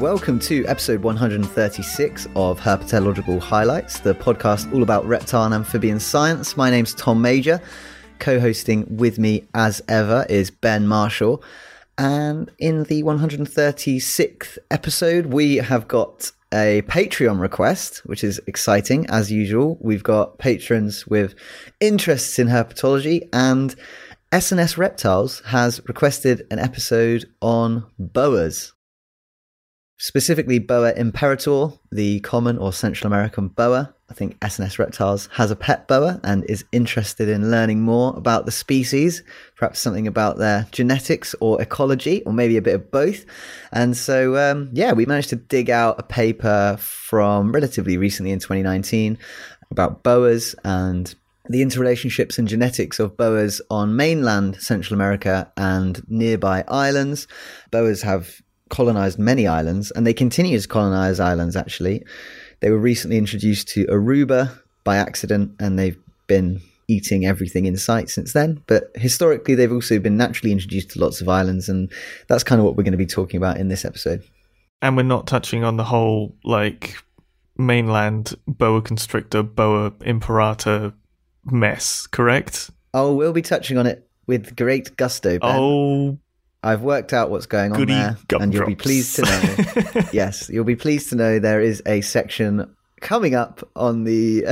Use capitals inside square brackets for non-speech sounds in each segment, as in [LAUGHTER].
welcome to episode 136 of Herpetological Highlights, the podcast all about reptile and amphibian science. My name's Tom Major. Co hosting with me, as ever, is Ben Marshall. And in the 136th episode, we have got a Patreon request, which is exciting as usual. We've got patrons with interests in herpetology, and SNS Reptiles has requested an episode on boas. Specifically, boa imperator, the common or Central American boa. I think SNS Reptiles has a pet boa and is interested in learning more about the species, perhaps something about their genetics or ecology, or maybe a bit of both. And so, um, yeah, we managed to dig out a paper from relatively recently in 2019 about boas and the interrelationships and genetics of boas on mainland Central America and nearby islands. Boas have colonized many islands and they continue to colonize islands actually. They were recently introduced to Aruba by accident and they've been eating everything in sight since then. But historically, they've also been naturally introduced to lots of islands, and that's kind of what we're going to be talking about in this episode. And we're not touching on the whole, like, mainland boa constrictor, boa imperator mess, correct? Oh, we'll be touching on it with great gusto. Ben. Oh, I've worked out what's going on Goody there, and you'll be pleased to know. [LAUGHS] yes, you'll be pleased to know there is a section coming up on the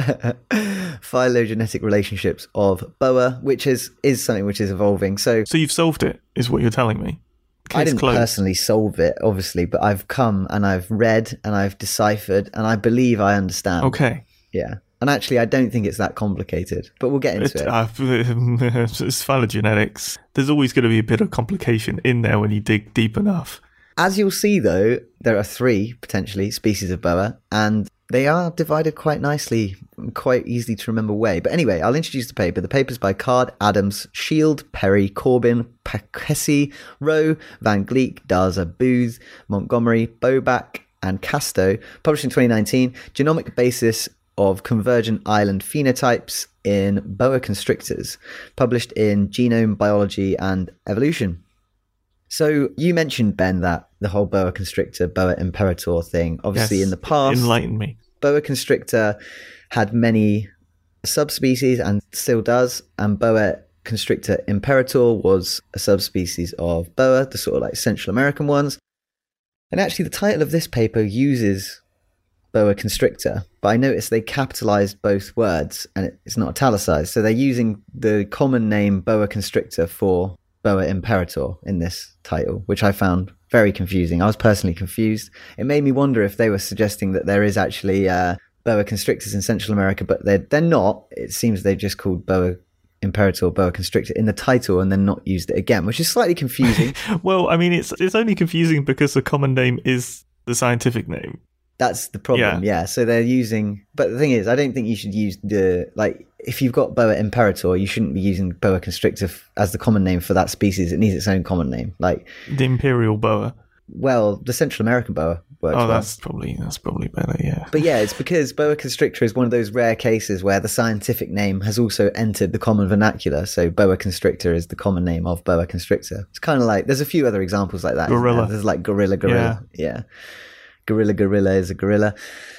[LAUGHS] phylogenetic relationships of boa, which is is something which is evolving. So so you've solved it, is what you're telling me. Case I didn't closed. personally solve it, obviously, but I've come and I've read and I've deciphered and I believe I understand. Okay. Yeah. And actually, I don't think it's that complicated, but we'll get into It, uh, [LAUGHS] it's phylogenetics. There's always going to be a bit of complication in there when you dig deep enough. As you'll see, though, there are three potentially species of boa, and they are divided quite nicely, quite easy to remember way. But anyway, I'll introduce the paper. The paper's by Card, Adams, Schield, Perry, Corbin, Pasquesi, Row, Van Kleeck, Daza, Booth, Montgomery, Boback, and Castoe, published in 2019, Genomic Basis of Convergent Island Phenotypes in Boa Constrictors, published in Genome Biology and Evolution. So you mentioned Ben that the whole boa constrictor, boa imperator thing. Obviously, Yes. in the past, Enlighten me. boa constrictor had many subspecies and still does. And boa constrictor imperator was a subspecies of boa, the sort of like Central American ones. And actually, the title of this paper uses boa constrictor, but I noticed they capitalized both words and it's not italicized. So they're using the common name boa constrictor for boa imperator in this title, which I found very confusing. I was personally confused. It made me wonder if they were suggesting that there is actually uh, boa constrictors in Central America, but they're, they're not. It seems they've just called boa imperator boa constrictor in the title and then not used it again, which is slightly confusing. [LAUGHS] Well, I mean, it's it's only confusing because the common name is the scientific name. That's the problem. Yeah. So they're using, but the thing is, I don't think you should use the like. If you've got boa imperator, you shouldn't be using boa constrictor f- as the common name for that species. It needs its own common name. Like, The imperial boa. well, the Central American boa works Oh, well. that's probably that's probably better. Yeah. But yeah, it's because boa constrictor is one of those rare cases where the scientific name has also entered the common vernacular. So boa constrictor is the common name of boa constrictor. It's kind of like there's a few other examples like that. isn't there? Gorilla. There's like gorilla, gorilla. Yeah. Gorilla, gorilla is a gorilla.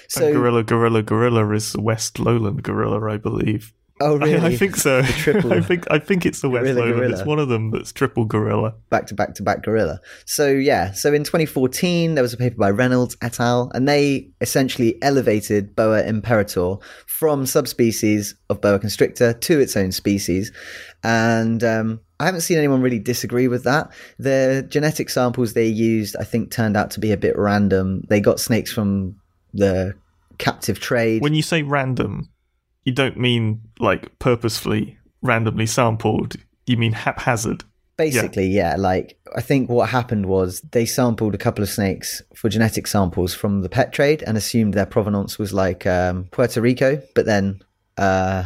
So And gorilla, gorilla, gorilla is the West Lowland gorilla, I believe. oh I- really? I, think so. triple- [LAUGHS] I think I think it's the West Gorilla, Lowland. gorilla. It's one of them that's triple gorilla. back to back to back gorilla. So yeah, so in 2014 there was a paper by Reynolds et al. and they essentially elevated boa imperator from subspecies of boa constrictor to its own species, and um, I haven't seen anyone really disagree with that. The genetic samples they used, I think, turned out to be a bit random. They got snakes from the captive trade. When you say random, you don't mean like purposefully randomly sampled. You mean haphazard. Basically, yeah. Like, I think what happened was they sampled a couple of snakes for genetic samples from the pet trade and assumed their provenance was like um, Puerto Rico. But then uh,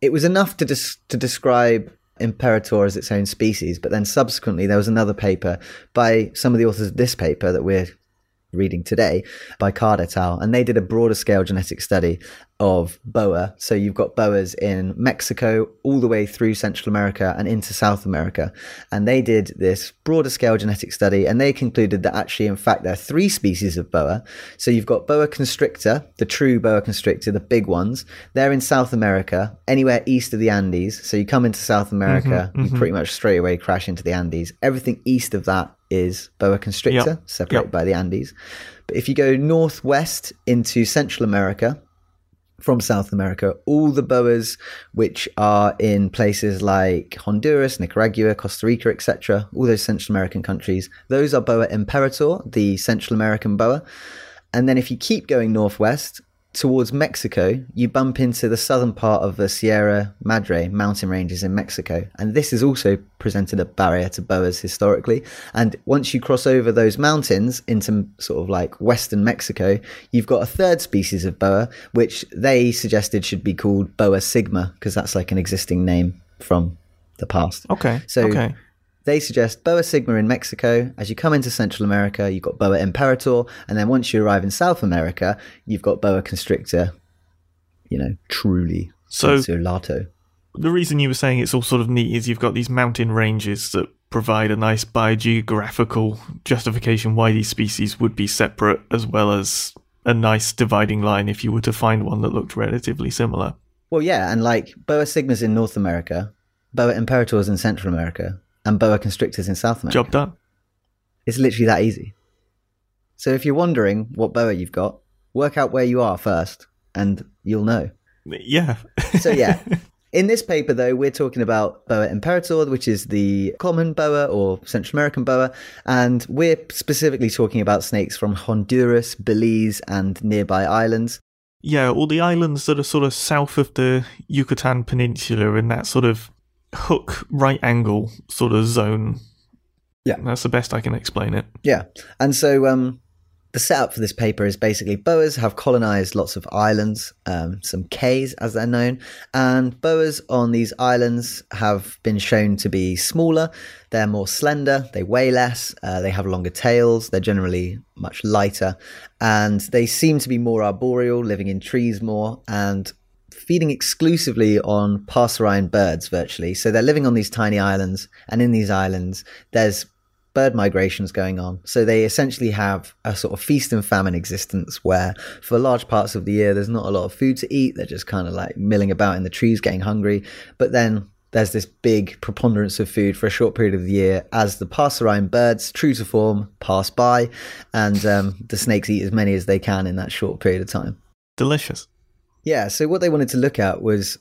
it was enough to des- to describe Imperator as its own species. But then subsequently, there was another paper by some of the authors of this paper that we're reading today by Card et al. And they did a broader scale genetic study of boa. So you've got boas in Mexico all the way through Central America and into South America. And they did this broader scale genetic study and they concluded that actually, in fact, there are three species of boa. So you've got boa constrictor, the true boa constrictor, the big ones. They're in South America, anywhere east of the Andes. So you come into South America, Mhm, you pretty much straight away crash into the Andes. Everything east of that is boa constrictor, Yep. separated Yep. by the Andes. But if you go northwest into Central America, from South America, all the boas which are in places like Honduras, Nicaragua, Costa Rica, etc., all those Central American countries, those are boa imperator, the Central American boa. And then if you keep going northwest towards Mexico, you bump into the southern part of the Sierra Madre mountain ranges in Mexico. And this has also presented a barrier to boas historically. And once you cross over those mountains into sort of like western Mexico, you've got a third species of boa, which they suggested should be called boa sigma, because that's like an existing name from the past. Okay. So- okay. They suggest Boa Sigma in Mexico. As you come into Central America, you've got Boa Imperator. And then once you arrive in South America, you've got Boa Constrictor, you know, truly. So- Lato. The reason you were saying it's all sort of neat is you've got these mountain ranges that provide a nice biogeographical justification why these species would be separate, as well as a nice dividing line if you were to find one that looked relatively similar. Well, yeah. And like Boa Sigma's in North America, Boa Imperator's in Central America, and Boa Constrictor's in South America. Job done. It's literally that easy. So if you're wondering what boa you've got, work out where you are first, and you'll know. Yeah. So yeah, [LAUGHS] in this paper though, we're talking about boa imperator, which is the common boa or Central American boa, and we're specifically talking about snakes from Honduras, Belize, and nearby islands. Yeah, all the islands that are sort of south of the Yucatan Peninsula in that sort of hook right angle sort of zone. Yeah. That's the best I can explain it. Yeah, and so um, the setup for this paper is basically boas have colonized lots of islands, um, some cays as they're known, and boas on these islands have been shown to be smaller. They're more slender, they weigh less, uh, they have longer tails, they're generally much lighter, and they seem to be more arboreal, living in trees more, and feeding exclusively on passerine birds virtually. So they're living on these tiny islands, and in these islands, there's bird migrations going on. So they essentially have a sort of feast and famine existence where for large parts of the year there's not a lot of food to eat. They're just kind of like milling about in the trees getting hungry. But then there's this big preponderance of food for a short period of the year as the passerine birds, true to form, pass by and um, the snakes eat as many as they can in that short period of time. Delicious. Yeah, so what they wanted to look at was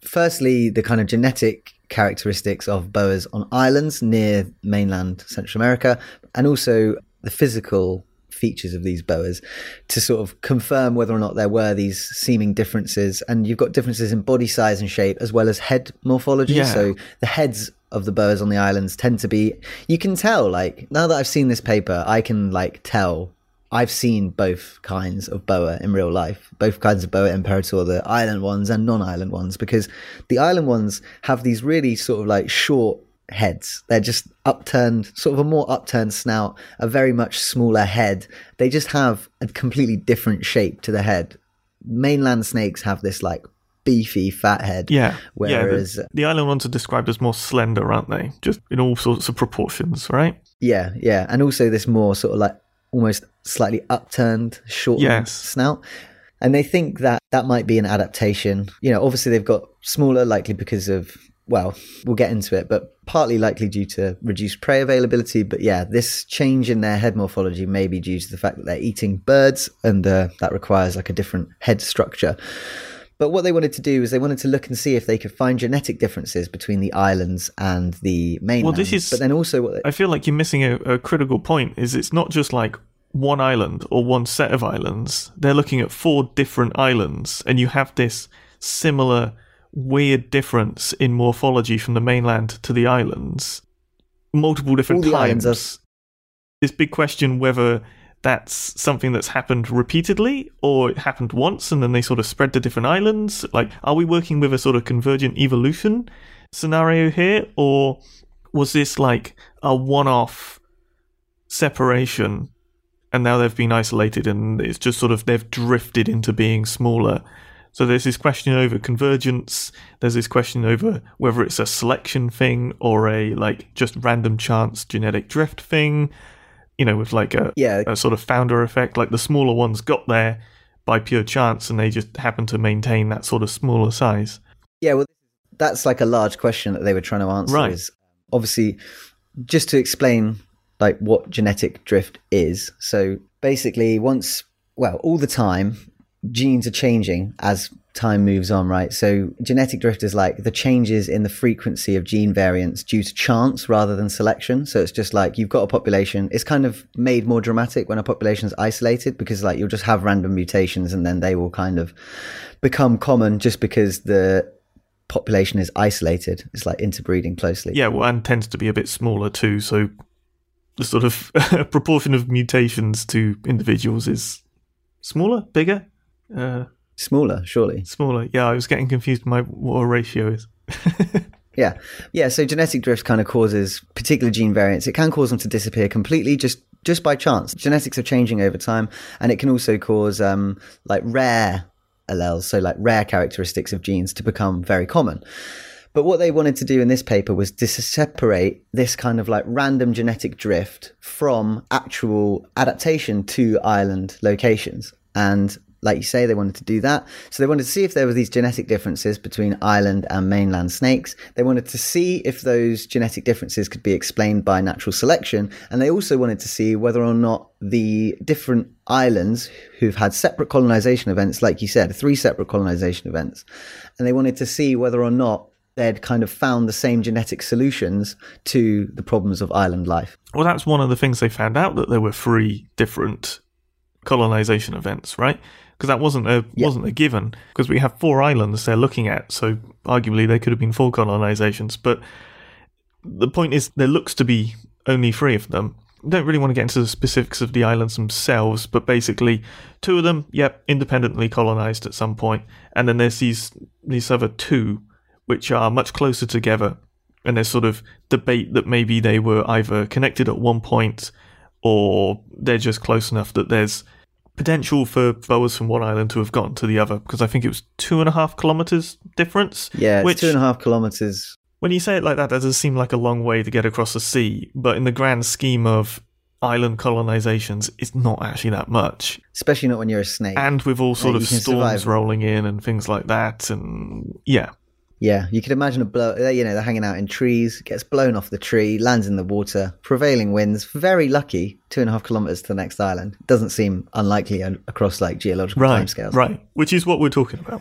firstly the kind of genetic characteristics of boas on islands near mainland Central America, and also the physical features of these boas to sort of confirm whether or not there were these seeming differences. And you've got differences in body size and shape as well as head morphology. Yeah. So the heads of the boas on the islands tend to be, you can tell, like, now that I've seen this paper, I can like tell I've seen both kinds of boa in real life, both kinds of boa imperator, the island ones and non-island ones, because the island ones have these really sort of like short heads. They're just upturned, sort of a more upturned snout, a very much smaller head. They just have a completely different shape to the head. Mainland snakes have this like beefy fat head. Yeah. Whereas, yeah, the, the island ones are described as more slender, aren't they? Just in all sorts of proportions, right? Yeah, yeah, and also this more sort of like almost slightly upturned, short Yes. snout. And they think that that might be an adaptation. You know, obviously they've got smaller, likely because of well, we'll get into it, but partly likely due to reduced prey availability. But yeah, this change in their head morphology may be due to the fact that they're eating birds, and uh, that requires like a different head structure. But what they wanted to do is they wanted to look and see if they could find genetic differences between the islands and the mainland. Well, this is- but then also what they- I feel like you're missing a, a critical point. Is it's not just like one island or one set of islands. They're looking at four different islands, and you have this similar weird difference in morphology from the mainland to the islands. Multiple different All the times. islands are- This big question whether that's something that's happened repeatedly or it happened once and then they sort of spread to different islands. Like, are we working with a sort of convergent evolution scenario here, or was this like a one off separation and now they've been isolated and it's just sort of they've drifted into being smaller So there's this question over convergence. There's this question over whether it's a selection thing or a like just random chance genetic drift thing. You know, with like a Yeah. a sort of founder effect. Like the smaller ones got there by pure chance, and they just happen to maintain that sort of smaller size. Yeah, well, that's like a large question that they were trying to answer. Right. Is obviously just to explain like what genetic drift is. So basically, once well, all the time, genes are changing as time moves on, right? So genetic drift is like the changes in the frequency of gene variants due to chance rather than selection. So it's just like you've got a population. It's kind of made more dramatic when a population is isolated because like you'll just have random mutations and then they will kind of become common just because the population is isolated. It's like interbreeding closely. Yeah, well, and tends to be a bit smaller too. So the sort of [LAUGHS] proportion of mutations to individuals is smaller, bigger, uh, Smaller, surely. smaller. Yeah, I was getting confused. My what a ratio is. [LAUGHS] Yeah. Yeah. So genetic drift kind of causes particular gene variants. It can cause them to disappear completely just just by chance. Genetics are changing over time, and it can also cause um, like rare alleles, so like rare characteristics of genes to become very common. But what they wanted to do in this paper was to separate this kind of like random genetic drift from actual adaptation to island locations. And like you say, they wanted to do that. So they wanted to see if there were these genetic differences between island and mainland snakes. They wanted to see if those genetic differences could be explained by natural selection. And they also wanted to see whether or not the different islands who've had separate colonization events, like you said, three separate colonization events, and they wanted to see whether or not they'd kind of found the same genetic solutions to the problems of island life. Well, that's one of the things they found out that there were three different colonization events, right? Because that wasn't a Yeah. wasn't a given. Because we have four islands they're looking at, so arguably they could have been four colonizations. But the point is, there looks to be only three of them. I don't really want to get into the specifics of the islands themselves, but basically, two of them, yep, independently colonized at some point, and then there's these these other two, which are much closer together, and there's sort of debate that maybe they were either connected at one point, or they're just close enough that there's potential for boas from one island to have gotten to the other, because I think it was two and a half kilometers difference. Yeah, it's which two and a half kilometers. when you say it like that, that does seem like a long way to get across the sea, but in the grand scheme of island colonizations, it's not actually that much. Especially not when you're a snake. And with all sort Yeah, of storms survive. rolling in and things like that, and yeah, Yeah, you could imagine a blow. uh, You know, they're hanging out in trees, gets blown off the tree, lands in the water. Prevailing winds, very lucky, two and a half kilometers to the next island. Doesn't seem unlikely across like geological right, timescales. right, which is what we're talking about.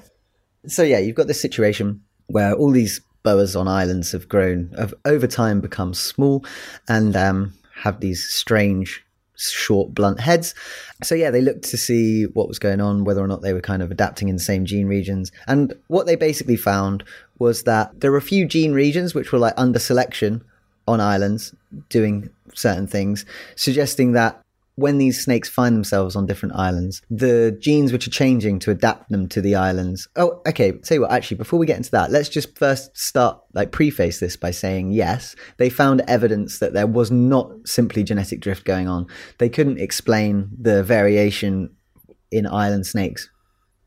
So yeah, you've got this situation where all these boas on islands have grown, have over time become small, and um, have these strange, short, blunt heads. So yeah, they looked to see what was going on, whether or not they were kind of adapting in the same gene regions. And what they basically found was that there were a few gene regions which were like under selection on islands doing certain things, suggesting that when these snakes find themselves on different islands, the genes which are changing to adapt them to the islands. Oh, okay. Say what, actually, before we get into that, let's just first start, like, preface this by saying yes, they found evidence that there was not simply genetic drift going on. They couldn't explain the variation in island snakes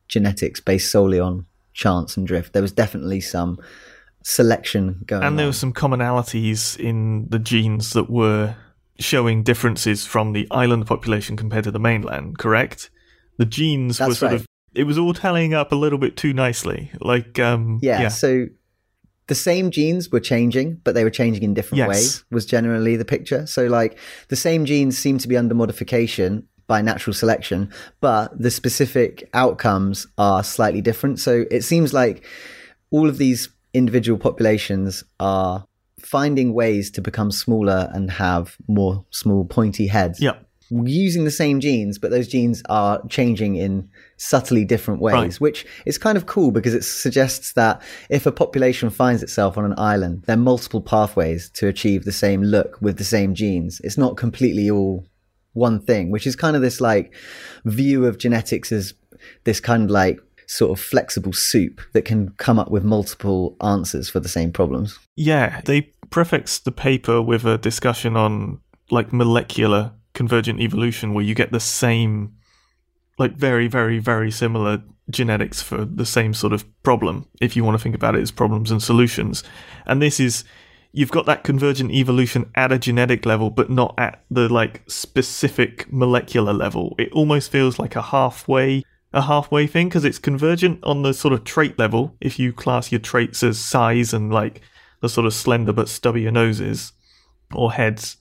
genetics based solely on chance and drift. There was definitely some selection going on. And there were some commonalities in the genes that were showing differences from the island population compared to the mainland, correct? The genes were sort right. of it was all tallying up a little bit too nicely. Like um Yeah, yeah. So the same genes were changing, but they were changing in different Yes. ways, was generally the picture. So, like, the same genes seem to be under modification by natural selection, but the specific outcomes are slightly different. So, it seems like all of these individual populations are finding ways to become smaller and have more small, pointy heads Yeah. using the same genes, but those genes are changing in subtly different ways, Right. which is kind of cool because it suggests that if a population finds itself on an island, there are multiple pathways to achieve the same look with the same genes. It's not completely all one thing, which is kind of this like view of genetics as this kind of like sort of flexible soup that can come up with multiple answers for the same problems. Yeah, they prefixed the paper with a discussion on like molecular convergent evolution where you get the same like very, very, very similar genetics for the same sort of problem, if you want to think about it as problems and solutions. And this is you've got that convergent evolution at a genetic level, but not at the like specific molecular level. It almost feels like a halfway a halfway thing because it's convergent on the sort of trait level if you class your traits as size and like the sort of slender but stubbier noses or heads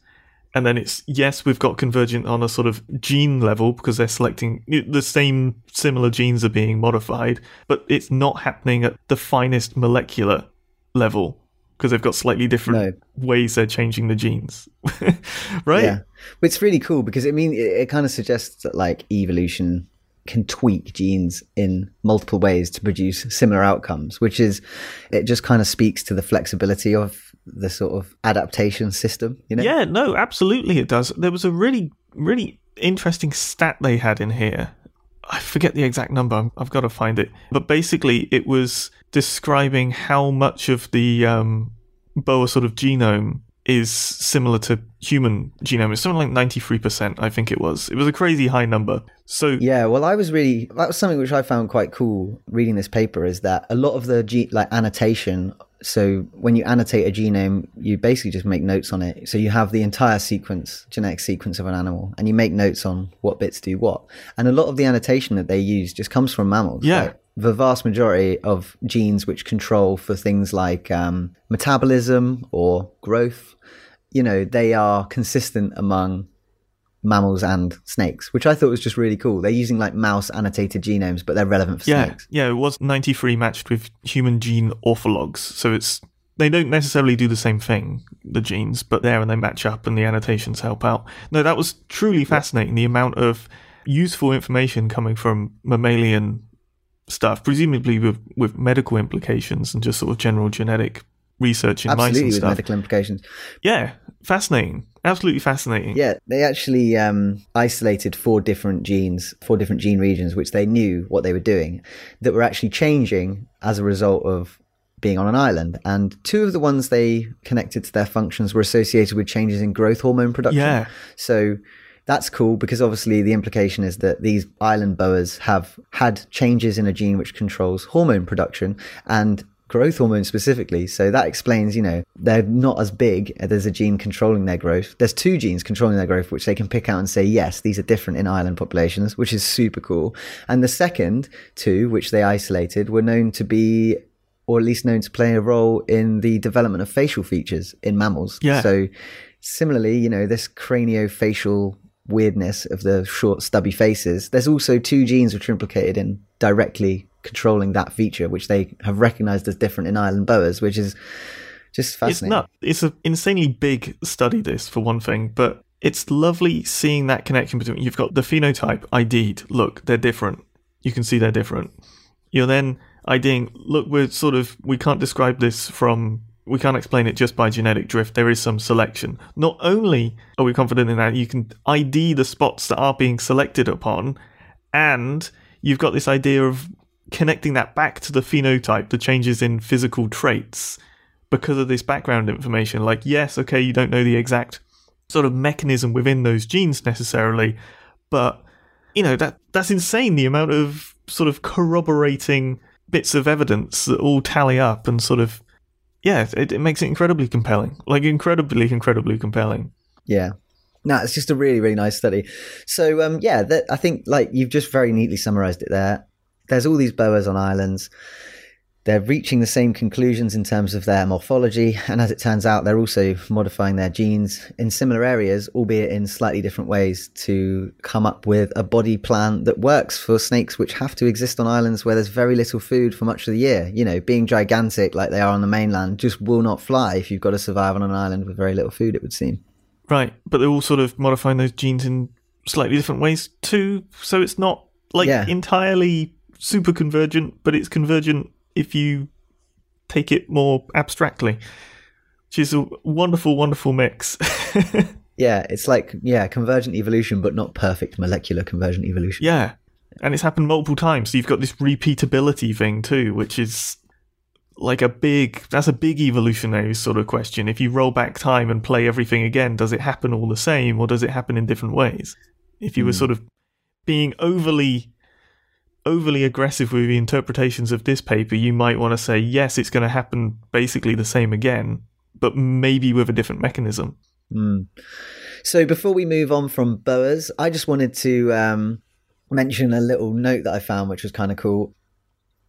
and then it's yes we've got convergent on a sort of gene level because they're selecting the same similar genes are being modified but it's not happening at the finest molecular level because they've got slightly different no. ways they're changing the genes [LAUGHS] right yeah it's really cool because it mean it, it kind of suggests that like evolution can tweak genes in multiple ways to produce similar outcomes, which is, it just kind of speaks to the flexibility of the sort of adaptation system, you know? Yeah, no, absolutely it does. There was a really, really interesting stat they had in here. I forget the exact number. I've got to find it. But basically, it was describing how much of the um, boa sort of genome is similar to human genome. It's something like 93%, I think it was. It was a crazy high number. So Yeah, well I was really that was something which I found quite cool reading this paper is that a lot of the ge- like annotation so when you annotate a genome, you basically just make notes on it. So you have the entire sequence, genetic sequence of an animal, and you make notes on what bits do what. And a lot of the annotation that they use just comes from mammals. Yeah. Like the vast majority of genes which control for things like um, metabolism or growth, you know, they are consistent among mammals and snakes, which I thought was just really cool. They're using like mouse annotated genomes, but they're relevant for yeah, snakes. Yeah, yeah. it was 93 matched with human gene orthologs. So it's they don't necessarily do the same thing, the genes, but there and they match up and the annotations help out. No, that was truly fascinating. The amount of useful information coming from mammalian stuff, presumably with, with medical implications and just sort of general genetic research in Absolutely, mice and with stuff. medical implications. Yeah, fascinating. Absolutely fascinating. Yeah, they actually um, isolated four different genes, four different gene regions, which they knew what they were doing, that were actually changing as a result of being on an island. And two of the ones they connected to their functions were associated with changes in growth hormone production. Yeah. So that's cool because obviously the implication is that these island boas have had changes in a gene which controls hormone production and growth hormone specifically. So that explains, you know, they're not as big. Uh, there's a gene controlling their growth. There's two genes controlling their growth, which they can pick out and say, yes, these are different in island populations, which is super cool. And the second two, which they isolated, were known to be, or at least known to play a role in the development of facial features in mammals. Yeah. So similarly, you know, this craniofacial weirdness of the short stubby faces, there's also two genes which are implicated in directly controlling that feature, which they have recognized as different in island boas, which is just fascinating. It's, not, it's an insanely big study, this, for one thing, but it's lovely seeing that connection between you've got the phenotype ID'd. Look, they're different. You can see they're different. You're then IDing, look, we're sort of, we can't describe this from we can't explain it just by genetic drift. There is some selection. Not only are we confident in that, you can ID the spots that are being selected upon, and you've got this idea of connecting that back to the phenotype, the changes in physical traits, because of this background information. Like, yes, okay, you don't know the exact sort of mechanism within those genes necessarily, but you know that that's insane. The amount of sort of corroborating bits of evidence that all tally up and sort of yeah, it, it makes it incredibly compelling. Like incredibly, incredibly compelling. Yeah. No, it's just a really, really nice study. So, um, yeah, that, I think like you've just very neatly summarized it there there's all these boas on islands. They're reaching the same conclusions in terms of their morphology, and as it turns out, they're also modifying their genes in similar areas, albeit in slightly different ways, to come up with a body plan that works for snakes which have to exist on islands where there's very little food for much of the year. You know, being gigantic like they are on the mainland just will not fly if you've got to survive on an island with very little food, it would seem. Right, but they're all sort of modifying those genes in slightly different ways too, so it's not like yeah. entirely super convergent, but it's convergent if you take it more abstractly, which is a wonderful, wonderful mix. [LAUGHS] yeah, it's like yeah, convergent evolution, but not perfect molecular convergent evolution. Yeah, and it's happened multiple times. So you've got this repeatability thing too, which is like a big that's a big evolutionary sort of question. If you roll back time and play everything again, does it happen all the same, or does it happen in different ways? If you mm. were hmm. sort of being overly overly aggressive with the interpretations of this paper, you might want to say yes, it's going to happen basically the same again, but maybe with a different mechanism. Mm. So before we move on from boas, I just wanted to um, mention a little note that I found, which was kind of cool.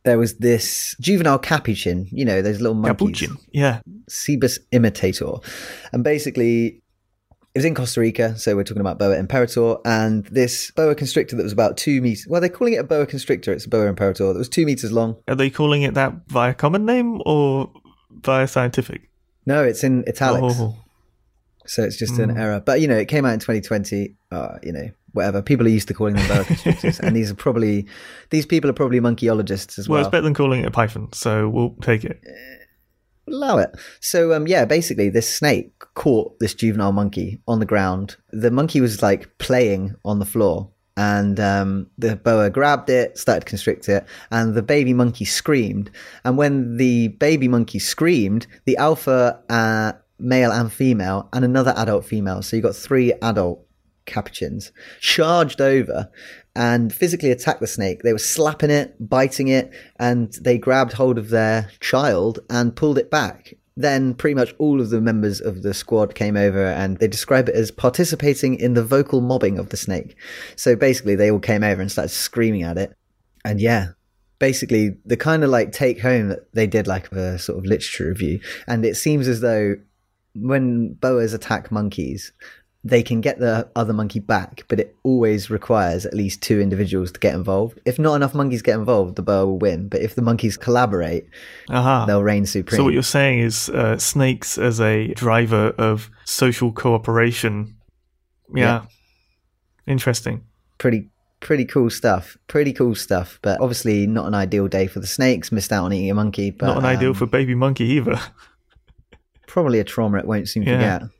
There was this juvenile capuchin, you know, those little monkeys. Capuchin, yeah. Cebus imitator. And basically, it was in Costa Rica, so we're talking about boa imperator, and this boa constrictor that was about two meters. Well, they're calling it a boa constrictor. It's a boa imperator that was two meters long. Are they calling it that via common name or via scientific? No, it's in italics. Oh, So it's just Hmm. an error. But, you know, it came out in 2020. Uh, you know, whatever. People are used to calling them boa [LAUGHS] constrictors. and these are probably, these people are probably monkeyologists as well, well. it's better than calling it a python, so we'll take it. Allow it. So, um, yeah, basically, this snake caught this juvenile monkey on the ground. The monkey was like playing on the floor, and um, the boa grabbed it, started to constrict it, and the baby monkey screamed. And when the baby monkey screamed, the alpha uh, male and female, and another adult female, so you got three adult capuchins, charged over and physically attacked the snake. They were slapping it, biting it, and they grabbed hold of their child and pulled it back. Then pretty much all of the members of the squad came over and they describe it as participating in the vocal mobbing of the snake. So basically they all came over and started screaming at it. And yeah, basically the kind of like take home that they did like a sort of literature review. And it seems as though when boas attack monkeys, they can get the other monkey back, but it always requires at least two individuals to get involved. If not enough monkeys get involved, the boa will win. But if the monkeys collaborate, Aha. they'll reign supreme. So what you're saying is uh, snakes as a driver of social cooperation. Yeah. Yeah. Interesting. pretty pretty cool stuff. Pretty cool stuff. But obviously not an ideal day for the snakes. Missed out on eating a monkey. But Not an ideal um, for baby monkey either. [LAUGHS] probably a trauma it won't soon Yeah. forget.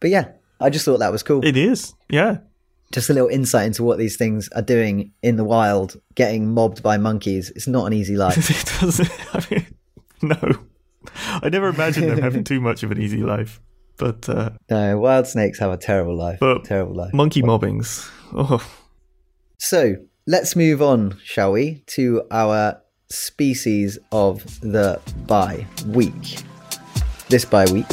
But yeah, I just thought that was cool. It is. Yeah. just a little insight into what these things are doing in the wild, getting mobbed by monkeys. It's not an easy life. [LAUGHS] it doesn't. [LAUGHS] I mean, no. I never imagined them having [LAUGHS] too much of an easy life. But uh, no, wild snakes have a terrible life. But terrible life. monkey mobbings. Oh, So let's move on, shall we, to our species of the bye week. This bye week,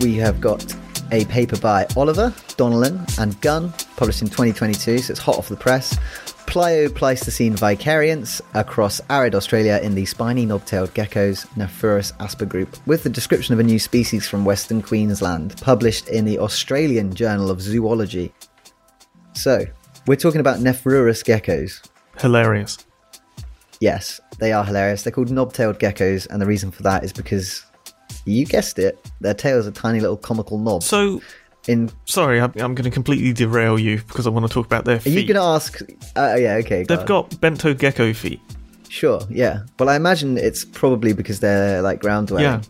we have got a paper by Oliver, Donnellan, and Gunn, published in 2022, so it's hot off the press. Plio-Pleistocene vicariance across arid Australia in the spiny knob-tailed geckos Nephrurus asper group, with the description of a new species from Western Queensland, published in the Australian Journal of Zoology. So, we're talking about Nephrurus geckos. hilarious. Yes, they are hilarious. They're called knob-tailed geckos, and the reason for that is because you guessed it, their tail is a tiny little comical knob. So, In sorry, I'm, I'm going to completely derail you because I want to talk about their are feet. you going to ask? Uh, yeah, okay. They've got bent-toe gecko feet. sure, yeah. Well, I imagine it's probably because they're like ground dwelling. Yeah.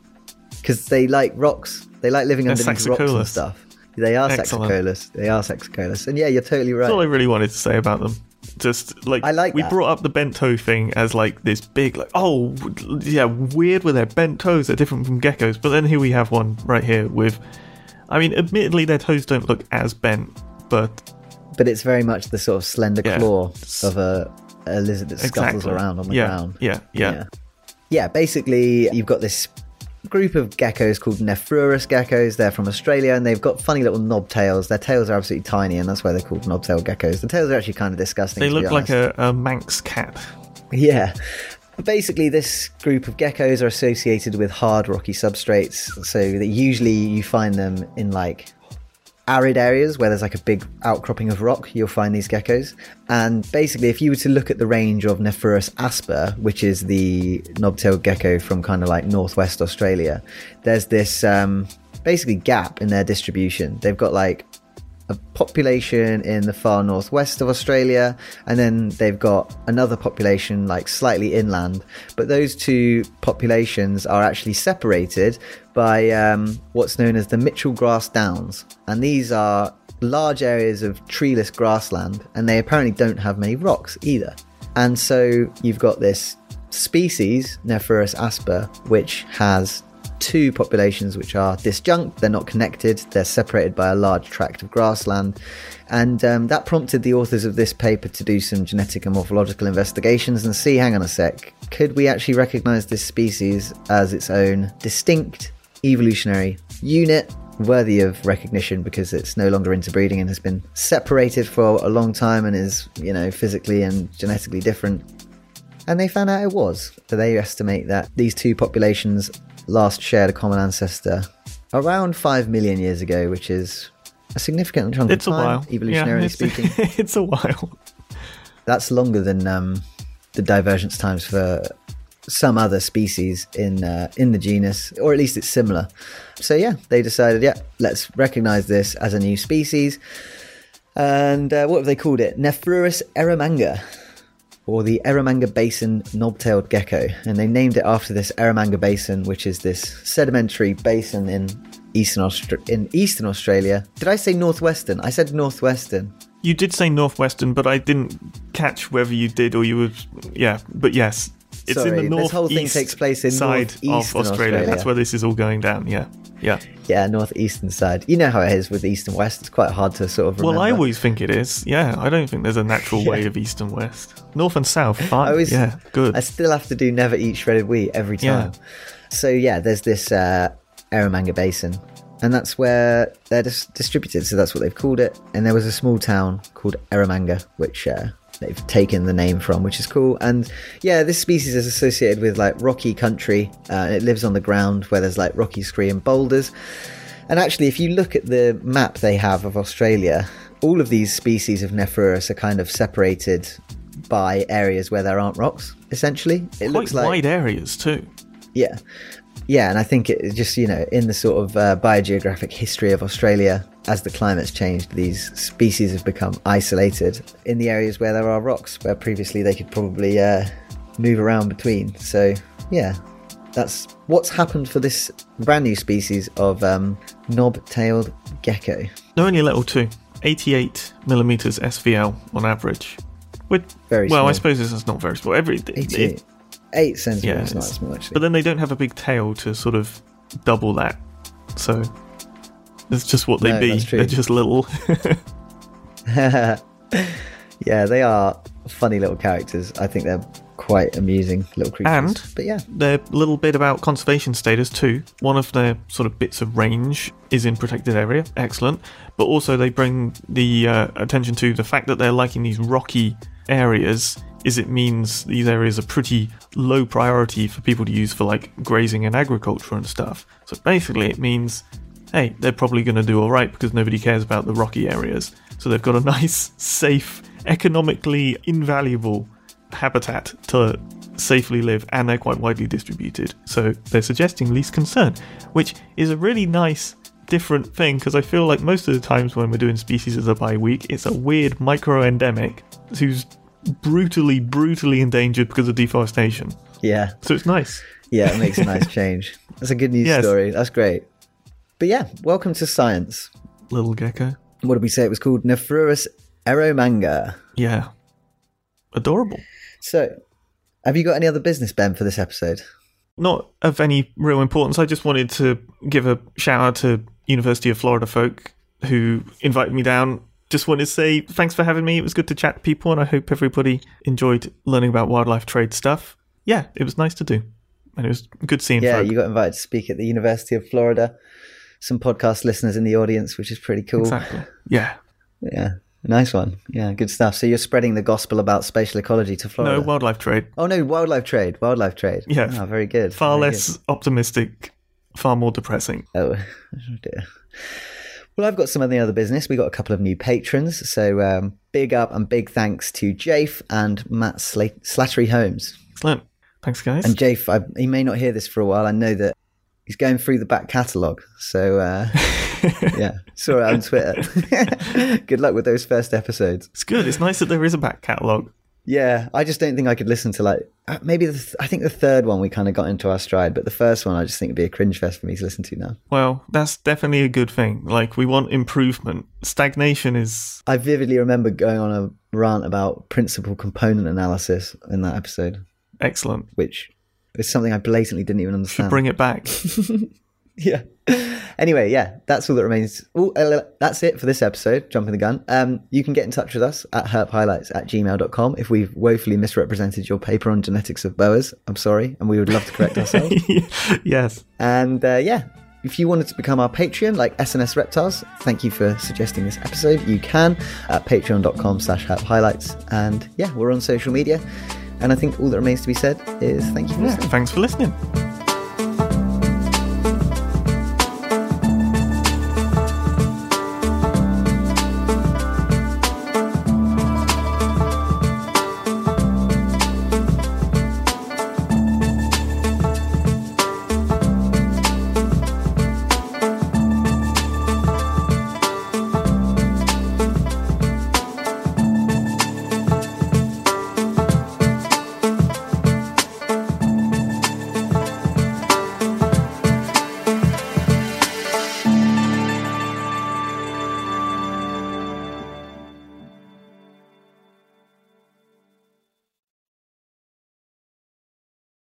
because they like rocks. They like living They're underneath rocks and stuff. They are Excellent. They are saxicolous, and yeah, you're totally right. That's all I really wanted to say about them. Just like, I like we that. brought up the bent toe thing as like this big, like, oh, yeah, weird with their bent toes. They're different from geckos. But then here we have one right here with, I mean, admittedly, their toes don't look as bent, but but it's very much the sort of slender Yeah. claw of a, a lizard that scuttles exactly. around on the yeah, ground. Yeah, yeah, yeah. Yeah, basically, you've got this group of geckos called Nephrurus geckos. They're from Australia and they've got funny little knob tails. Their tails are absolutely tiny, and that's why they're called knob tail geckos. The tails are actually kind of disgusting. They look like a, a Manx cat. Yeah. Basically, this group of geckos are associated with hard, rocky substrates, so that usually you find them in like arid areas where there's like a big outcropping of rock. You'll find these geckos, and basically, if you were to look at the range of Nephrurus asper, which is the knobtailed gecko from kind of like northwest Australia, there's this um, basically gap in their distribution. They've got like a population in the far northwest of Australia, and then they've got another population like slightly inland. But those two populations are actually separated by um, what's known as the Mitchell Grass Downs, and these are large areas of treeless grassland, and they apparently don't have many rocks either. And so you've got this species, Nephrurus asper, which has two populations which are disjunct, they're not connected, they're separated by a large tract of grassland. And um, that prompted the authors of this paper to do some genetic and morphological investigations and see hang on a sec, could we actually recognize this species as its own distinct evolutionary unit worthy of recognition because it's no longer interbreeding and has been separated for a long time and is, you know, physically and genetically different. And they found out it was. So they estimate that these two populations last shared a common ancestor around 5 million years ago, which is a significant chunk It's of time, while. evolutionarily yeah, it's, speaking. [LAUGHS] it's a while. That's longer than um, the divergence times for some other species in uh, in the genus, or at least it's similar. So yeah, they decided, yeah, let's recognize this as a new species. And uh, what have they called it? Nephrurus eromanga, or the Eromanga Basin knob-tailed gecko, and they named it after this Eromanga Basin, which is this sedimentary basin in eastern Austra- in eastern Australia. Did I say northwestern? I said northwestern. You did say northwestern, but I didn't catch whether you did or you were. Yeah, but yes, it's Sorry, in the north. this whole thing takes place in side of Australia. Australia. That's where this is all going down. Yeah, yeah. Yeah, northeastern side. You know how it is with east and west. It's quite hard to sort of remember. Well, I always think it is. Yeah, I don't think there's a natural [LAUGHS] way of east and west. North and south, fine. I always, yeah, good. I still have to do never eat shredded wheat every Yeah. time. So yeah, there's this uh, Eromanga Basin, and that's where they're dis- distributed. So that's what they've called it. And there was a small town called Eromanga, which uh, they've taken the name from, which is cool. And yeah, this species is associated with like rocky country. Uh, it lives on the ground where there's like rocky scree and boulders. And actually, if you look at the map they have of Australia, all of these species of Nephrurus are kind of separated by areas where there aren't rocks. Essentially, it Quite looks like wide areas too. yeah, yeah, and I think it just you know in the sort of uh, biogeographic history of Australia, as the climate's changed, these species have become isolated in the areas where there are rocks, where previously they could probably uh, move around between. So yeah, that's what's happened for this brand new species of um, knob-tailed gecko. They're only a little too. 88 millimeters SVL on average. With, Very well, I suppose this is not very small. Every, it- eight centimeters, Yeah, not small actually. but then they don't have a big tail to sort of double that. So it's just what they No, be. They're just little. [LAUGHS] [LAUGHS] yeah, they are funny little characters. I think they're quite amusing little creatures. And- but yeah, Their little bit about conservation status too. One of their sort of bits of range is in protected area. Excellent. But also they bring the uh, attention to the fact that they're liking these rocky areas. Is it means these areas are pretty low priority for people to use for like grazing and agriculture and stuff. So basically, it means, hey, they're probably going to do all right because nobody cares about the rocky areas. So they've got a [LAUGHS] nice, safe, economically invaluable habitat to safely live and they're quite widely distributed. So they're suggesting least concern, which is a really nice different thing because I feel like most of the times when we're doing species of the bi week, it's a weird micro endemic who's brutally, brutally endangered because of deforestation. yeah, So it's nice. yeah, it makes a [LAUGHS] nice change. That's a good news Yes. story. That's great. But yeah, welcome to science. Little gecko. What did we say? It was called Nephrurus eromanga. Yeah. Adorable. So, have you got any other business, Ben, for this episode? Not of any real importance. I just wanted to give a shout out to University of Florida folk who invited me down. Just wanted to say thanks for having me. It was good to chat to people, and I hope everybody enjoyed learning about wildlife trade stuff. Yeah, it was nice to do, and it was good seeing Yeah, folk. you got invited to speak at the University of Florida. Some podcast listeners in the audience, which is pretty cool. Exactly. Yeah. Yeah, nice one. Yeah, good stuff. So you're spreading the gospel about spatial ecology to Florida. No wildlife trade. Oh no, wildlife trade. Wildlife trade. Yeah. Ah, very good. Far very less optimistic, far more depressing. Oh, [LAUGHS] oh dear. Well, I've got some of the other business. We got a couple of new patrons, so um, big up and big thanks to Jafe and Matt Sla- Slattery Holmes. Excellent. Thanks, guys. And Jafe, I, he may not hear this for a while. I know that he's going through the back catalogue. So uh, [LAUGHS] yeah, saw it on Twitter. [LAUGHS] good luck with those first episodes. it's good. It's nice that there is a back catalogue. Yeah, I just don't think I could listen to like uh, maybe the th- I think the third one we kind of got into our stride, but the first one I just think it'd be a cringe fest for me to listen to now. Well, that's definitely a good thing. Like, we want improvement. Stagnation is I vividly remember going on a rant about principal component analysis in that episode, excellent. which It's something I blatantly didn't even understand. Should bring it back. [LAUGHS] yeah. Anyway, yeah, that's all that remains. Ooh, uh, that's it for this episode, Jumping the Gun. Um, you can get in touch with us at herphighlights at gmail.com if we've woefully misrepresented your paper on genetics of boas. I'm sorry, and we would love to correct ourselves. [LAUGHS] yes. And uh, yeah, if you wanted to become our Patreon, like SNS Reptiles, thank you for suggesting this episode. You can at patreon.com slash highlights. And yeah, we're on social media. And I think all that remains to be said is thank you for Yeah, listening. thanks for listening.